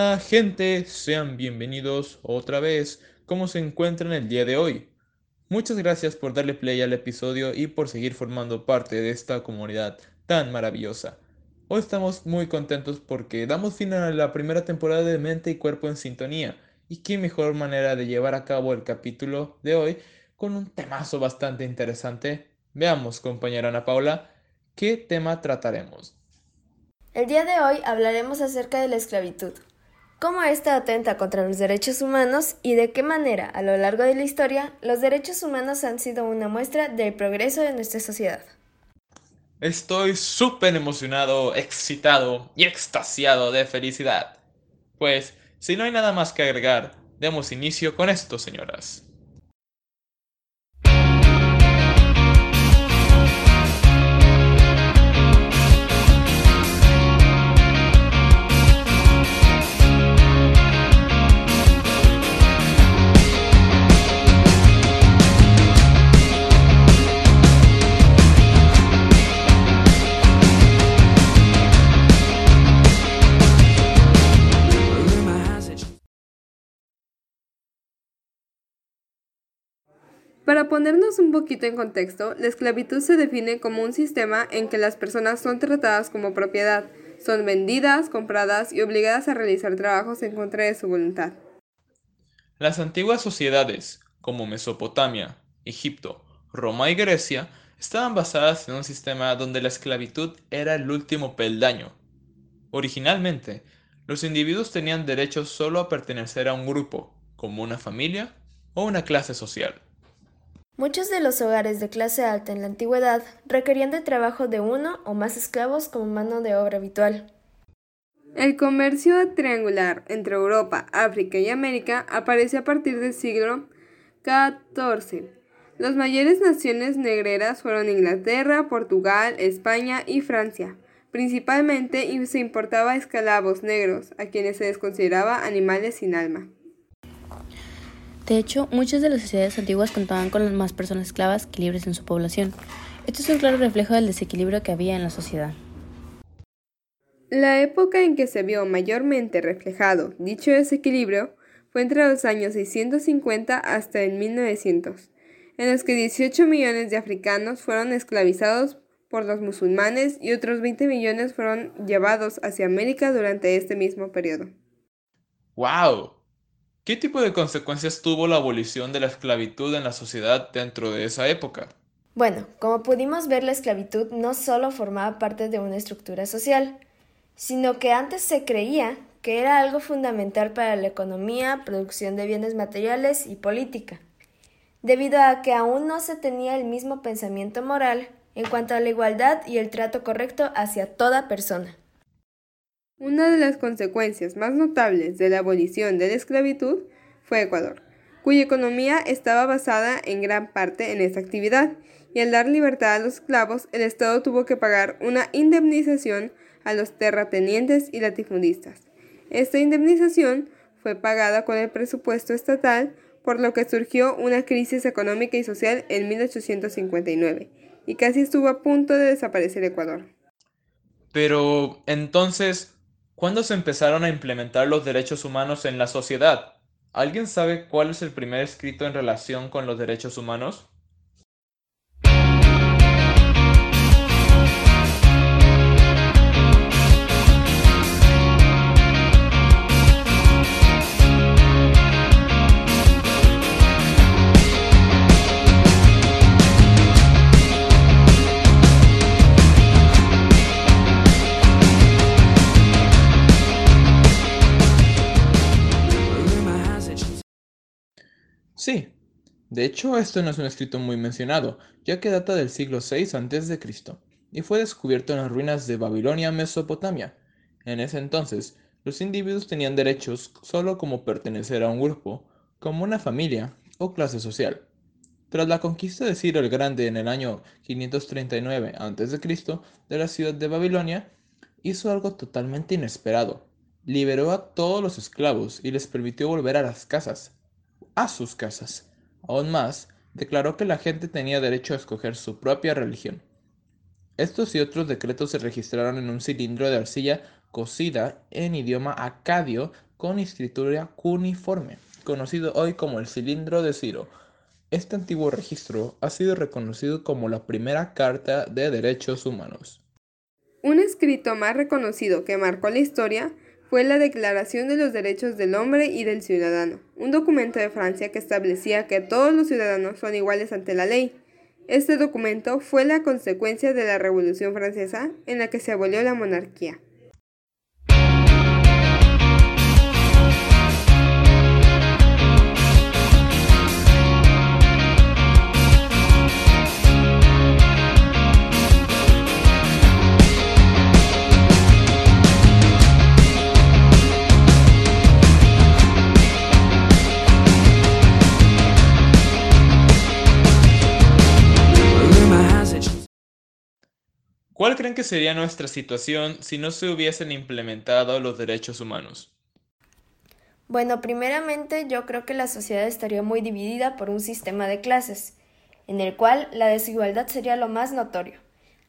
Hola gente, sean bienvenidos otra vez. ¿Cómo se encuentran el día de hoy? Muchas gracias por darle play al episodio y por seguir formando parte de esta comunidad tan maravillosa. Hoy estamos muy contentos porque damos fin a la primera temporada de Mente y Cuerpo en Sintonía. Y qué mejor manera de llevar a cabo el capítulo de hoy con un temazo bastante interesante. Veamos, compañera Ana Paula, qué tema trataremos. El día de hoy hablaremos acerca de la esclavitud, cómo ésta atenta contra los derechos humanos y de qué manera, a lo largo de la historia, los derechos humanos han sido una muestra del progreso de nuestra sociedad. Estoy súper emocionado, excitado y extasiado de felicidad. Pues, si no hay nada más que agregar, demos inicio con esto, señoras. Para ponernos un poquito en contexto, la esclavitud se define como un sistema en que las personas son tratadas como propiedad, son vendidas, compradas y obligadas a realizar trabajos en contra de su voluntad. Las antiguas sociedades, como Mesopotamia, Egipto, Roma y Grecia, estaban basadas en un sistema donde la esclavitud era el último peldaño. Originalmente, los individuos tenían derecho solo a pertenecer a un grupo, como una familia o una clase social. Muchos de los hogares de clase alta en la antigüedad requerían de trabajo de uno o más esclavos como mano de obra habitual. El comercio triangular entre Europa, África y América apareció a partir del siglo XIV. Las mayores naciones negreras fueron Inglaterra, Portugal, España y Francia. Principalmente se importaba esclavos negros, a quienes se les consideraba animales sin alma. De hecho, muchas de las sociedades antiguas contaban con más personas esclavas que libres en su población. Esto es un claro reflejo del desequilibrio que había en la sociedad. La época en que se vio mayormente reflejado dicho desequilibrio fue entre los años 650 hasta el 1900, en los que 18 millones de africanos fueron esclavizados por los musulmanes y otros 20 millones fueron llevados hacia América durante este mismo periodo. ¡Wow! ¿Qué tipo de consecuencias tuvo la abolición de la esclavitud en la sociedad dentro de esa época? Bueno, como pudimos ver, la esclavitud no solo formaba parte de una estructura social, sino que antes se creía que era algo fundamental para la economía, producción de bienes materiales y política, debido a que aún no se tenía el mismo pensamiento moral en cuanto a la igualdad y el trato correcto hacia toda persona. Una de las consecuencias más notables de la abolición de la esclavitud fue Ecuador, cuya economía estaba basada en gran parte en esta actividad, y al dar libertad a los esclavos, el Estado tuvo que pagar una indemnización a los terratenientes y latifundistas. Esta indemnización fue pagada con el presupuesto estatal, por lo que surgió una crisis económica y social en 1859, y casi estuvo a punto de desaparecer Ecuador. Pero entonces, ¿Cuándo se empezaron a implementar los derechos humanos en la sociedad? ¿Alguien sabe cuál es el primer escrito en relación con los derechos humanos? Sí, de hecho esto no es un escrito muy mencionado, ya que data del siglo VI a.C. y fue descubierto en las ruinas de Babilonia, Mesopotamia. En ese entonces, los individuos tenían derechos solo como pertenecer a un grupo, como una familia o clase social. Tras la conquista de Ciro el Grande en el año 539 a.C. de la ciudad de Babilonia, hizo algo totalmente inesperado. Liberó a todos los esclavos y les permitió volver a las casas, a sus casas. Aún más, declaró que la gente tenía derecho a escoger su propia religión. Estos y otros decretos se registraron en un cilindro de arcilla cosida en idioma acadio con escritura cuneiforme, conocido hoy como el cilindro de Ciro. Este antiguo registro ha sido reconocido como la primera Carta de Derechos Humanos. Un escrito más reconocido que marcó la historia fue la Declaración de los Derechos del Hombre y del Ciudadano, un documento de Francia que establecía que todos los ciudadanos son iguales ante la ley. Este documento fue la consecuencia de la Revolución Francesa en la que se abolió la monarquía. ¿Cuál creen que sería nuestra situación si no se hubiesen implementado los derechos humanos? Bueno, primeramente yo creo que la sociedad estaría muy dividida por un sistema de clases, en el cual la desigualdad sería lo más notorio.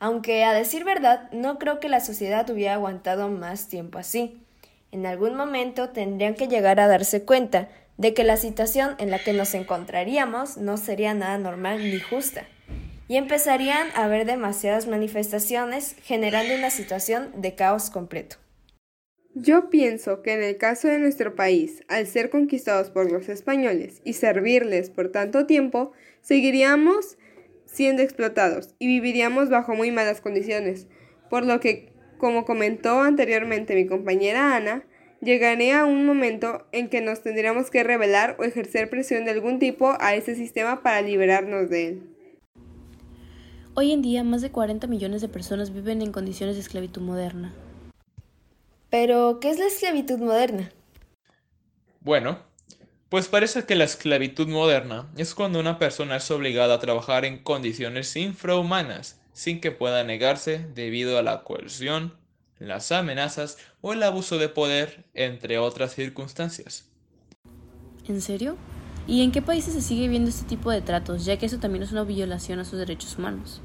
Aunque a decir verdad, no creo que la sociedad hubiera aguantado más tiempo así. En algún momento tendrían que llegar a darse cuenta de que la situación en la que nos encontraríamos no sería nada normal ni justa y empezarían a haber demasiadas manifestaciones generando una situación de caos completo. Yo pienso que en el caso de nuestro país, al ser conquistados por los españoles y servirles por tanto tiempo, seguiríamos siendo explotados y viviríamos bajo muy malas condiciones, por lo que, como comentó anteriormente mi compañera Ana, llegaría un momento en que nos tendríamos que rebelar o ejercer presión de algún tipo a ese sistema para liberarnos de él. Hoy en día, más de 40 millones de personas viven en condiciones de esclavitud moderna. Pero, ¿qué es la esclavitud moderna? Bueno, pues parece que la esclavitud moderna es cuando una persona es obligada a trabajar en condiciones infrahumanas sin que pueda negarse debido a la coerción, las amenazas o el abuso de poder, entre otras circunstancias. ¿En serio? ¿Y en qué países se sigue viendo este tipo de tratos, ya que eso también es una violación a sus derechos humanos?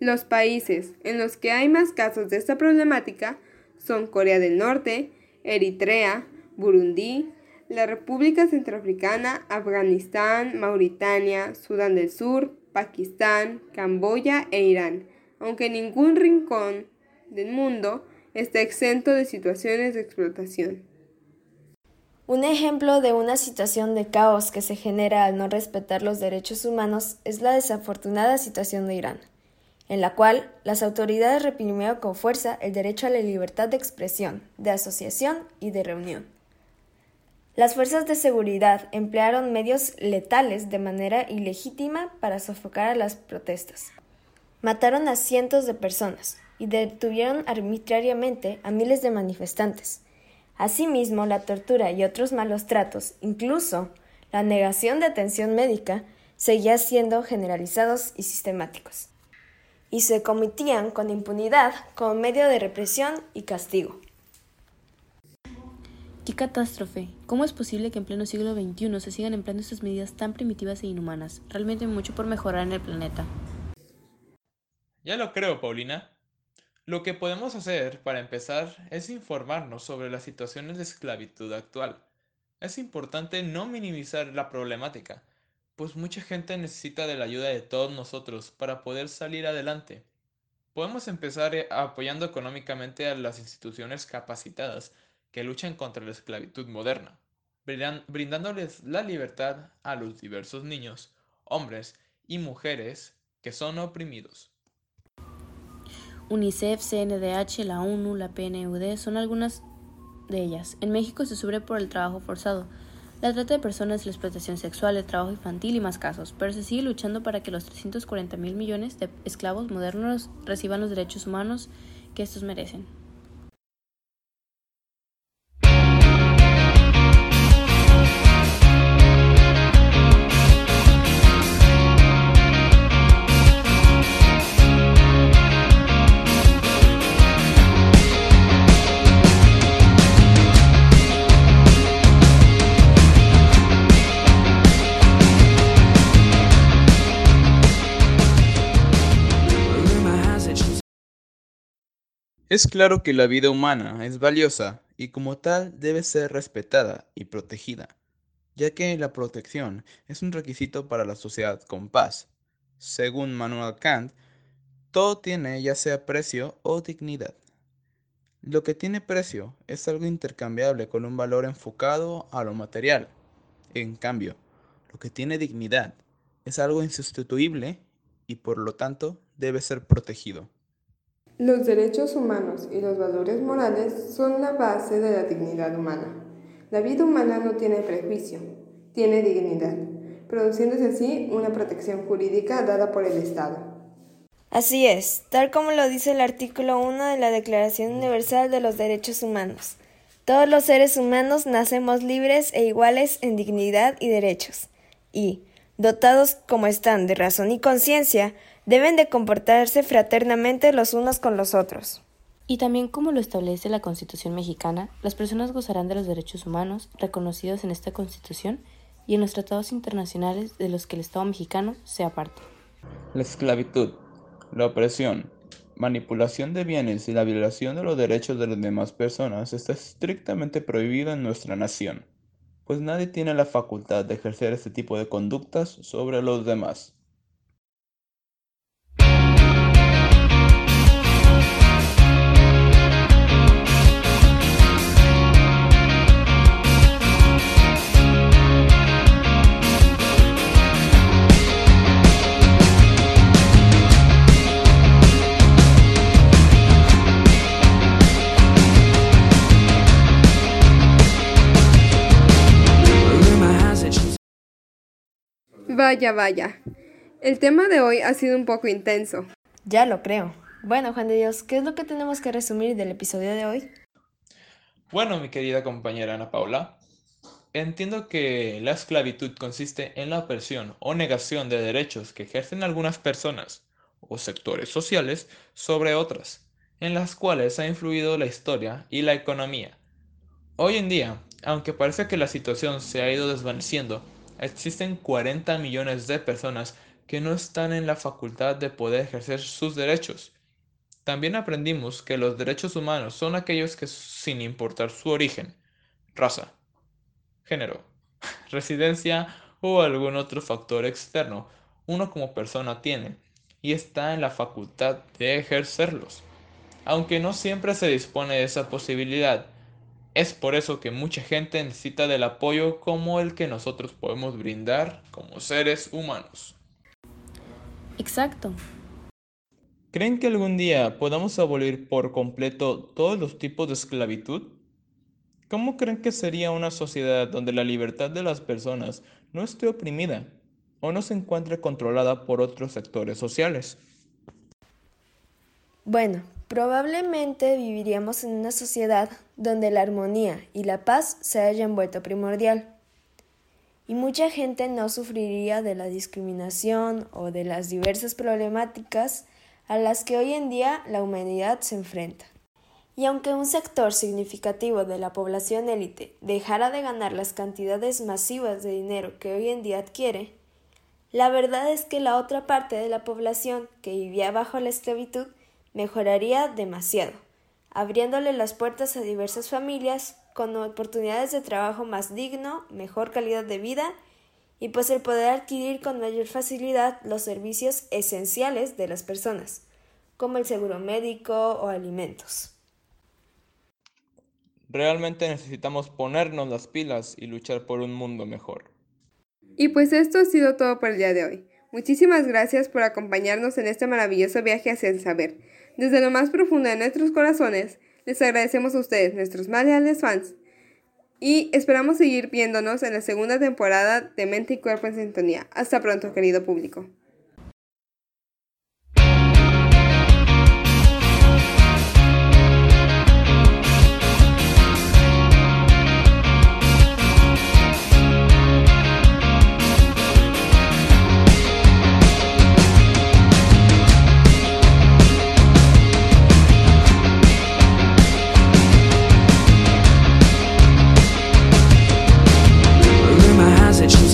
Los países en los que hay más casos de esta problemática son Corea del Norte, Eritrea, Burundi, la República Centroafricana, Afganistán, Mauritania, Sudán del Sur, Pakistán, Camboya e Irán, aunque ningún rincón del mundo está exento de situaciones de explotación. Un ejemplo de una situación de caos que se genera al no respetar los derechos humanos es la desafortunada situación de Irán, en la cual las autoridades reprimieron con fuerza el derecho a la libertad de expresión, de asociación y de reunión. Las fuerzas de seguridad emplearon medios letales de manera ilegítima para sofocar a las protestas. Mataron a cientos de personas y detuvieron arbitrariamente a miles de manifestantes Asimismo, la tortura y otros malos tratos, incluso la negación de atención médica, seguían siendo generalizados y sistemáticos, y se cometían con impunidad como medio de represión y castigo. ¡Qué catástrofe! ¿Cómo es posible que en pleno siglo XXI se sigan empleando estas medidas tan primitivas e inhumanas? Realmente mucho por mejorar en el planeta. Ya lo creo, Paulina. Lo que podemos hacer para empezar es informarnos sobre las situaciones de esclavitud actual. Es importante no minimizar la problemática, pues mucha gente necesita de la ayuda de todos nosotros para poder salir adelante. Podemos empezar eh, apoyando económicamente a las instituciones capacitadas que luchan contra la esclavitud moderna, brindándoles la libertad a los diversos niños, hombres y mujeres que son oprimidos. UNICEF, CNDH, la ONU, la PNUD son algunas de ellas. En México se sufre por el trabajo forzado, la trata de personas, la explotación sexual, el trabajo infantil y más casos, pero se sigue luchando para que los 340 mil millones de esclavos modernos reciban los derechos humanos que estos merecen. Es claro que la vida humana es valiosa y como tal debe ser respetada y protegida, ya que la protección es un requisito para la sociedad con paz. Según Manuel Kant, todo tiene ya sea precio o dignidad. Lo que tiene precio es algo intercambiable con un valor enfocado a lo material. En cambio, lo que tiene dignidad es algo insustituible y por lo tanto debe ser protegido. Los derechos humanos y los valores morales son la base de la dignidad humana. La vida humana no tiene prejuicio, tiene dignidad, produciéndose así una protección jurídica dada por el Estado. Así es, tal como lo dice el artículo 1 de la Declaración Universal de los Derechos Humanos. Todos los seres humanos nacemos libres e iguales en dignidad y derechos, y, dotados como están de razón y conciencia, deben de comportarse fraternamente los unos con los otros. Y también como lo establece la Constitución mexicana, las personas gozarán de los derechos humanos reconocidos en esta Constitución y en los tratados internacionales de los que el Estado mexicano sea parte. La esclavitud la opresión, manipulación de bienes y la violación de los derechos de las demás personas está estrictamente prohibida en nuestra nación, pues nadie tiene la facultad de ejercer este tipo de conductas sobre los demás. Vaya, vaya. El tema de hoy ha sido un poco intenso. Ya lo creo. Bueno, Juan de Dios, ¿qué es lo que tenemos que resumir del episodio de hoy? Bueno, mi querida compañera Ana Paula, entiendo que la esclavitud consiste en la opresión o negación de derechos que ejercen algunas personas o sectores sociales sobre otras, en las cuales ha influido la historia y la economía. Hoy en día, aunque parece que la situación se ha ido desvaneciendo, existen 40 millones de personas que no están en la facultad de poder ejercer sus derechos. También aprendimos que los derechos humanos son aquellos que, sin importar su origen, raza, género, residencia o algún otro factor externo, uno como persona tiene y está en la facultad de ejercerlos. Aunque no siempre se dispone de esa posibilidad, es por eso que mucha gente necesita del apoyo como el que nosotros podemos brindar como seres humanos. Exacto. ¿Creen que algún día podamos abolir por completo todos los tipos de esclavitud? ¿Cómo creen que sería una sociedad donde la libertad de las personas no esté oprimida o no se encuentre controlada por otros sectores sociales? Bueno, Probablemente viviríamos en una sociedad donde la armonía y la paz se hayan vuelto primordial. Y mucha gente no sufriría de la discriminación o de las diversas problemáticas a las que hoy en día la humanidad se enfrenta. Y aunque un sector significativo de la población élite dejara de ganar las cantidades masivas de dinero que hoy en día adquiere, la verdad es que la otra parte de la población que vivía bajo la esclavitud mejoraría demasiado, abriéndole las puertas a diversas familias con oportunidades de trabajo más digno, mejor calidad de vida y pues el poder adquirir con mayor facilidad los servicios esenciales de las personas, como el seguro médico o alimentos. Realmente necesitamos ponernos las pilas y luchar por un mundo mejor. Y pues esto ha sido todo por el día de hoy. Muchísimas gracias por acompañarnos en este maravilloso viaje hacia el saber. Desde lo más profundo de nuestros corazones, les agradecemos a ustedes, nuestros más leales fans, y esperamos seguir viéndonos en la segunda temporada de Mente y Cuerpo en Sintonía. Hasta pronto, querido público.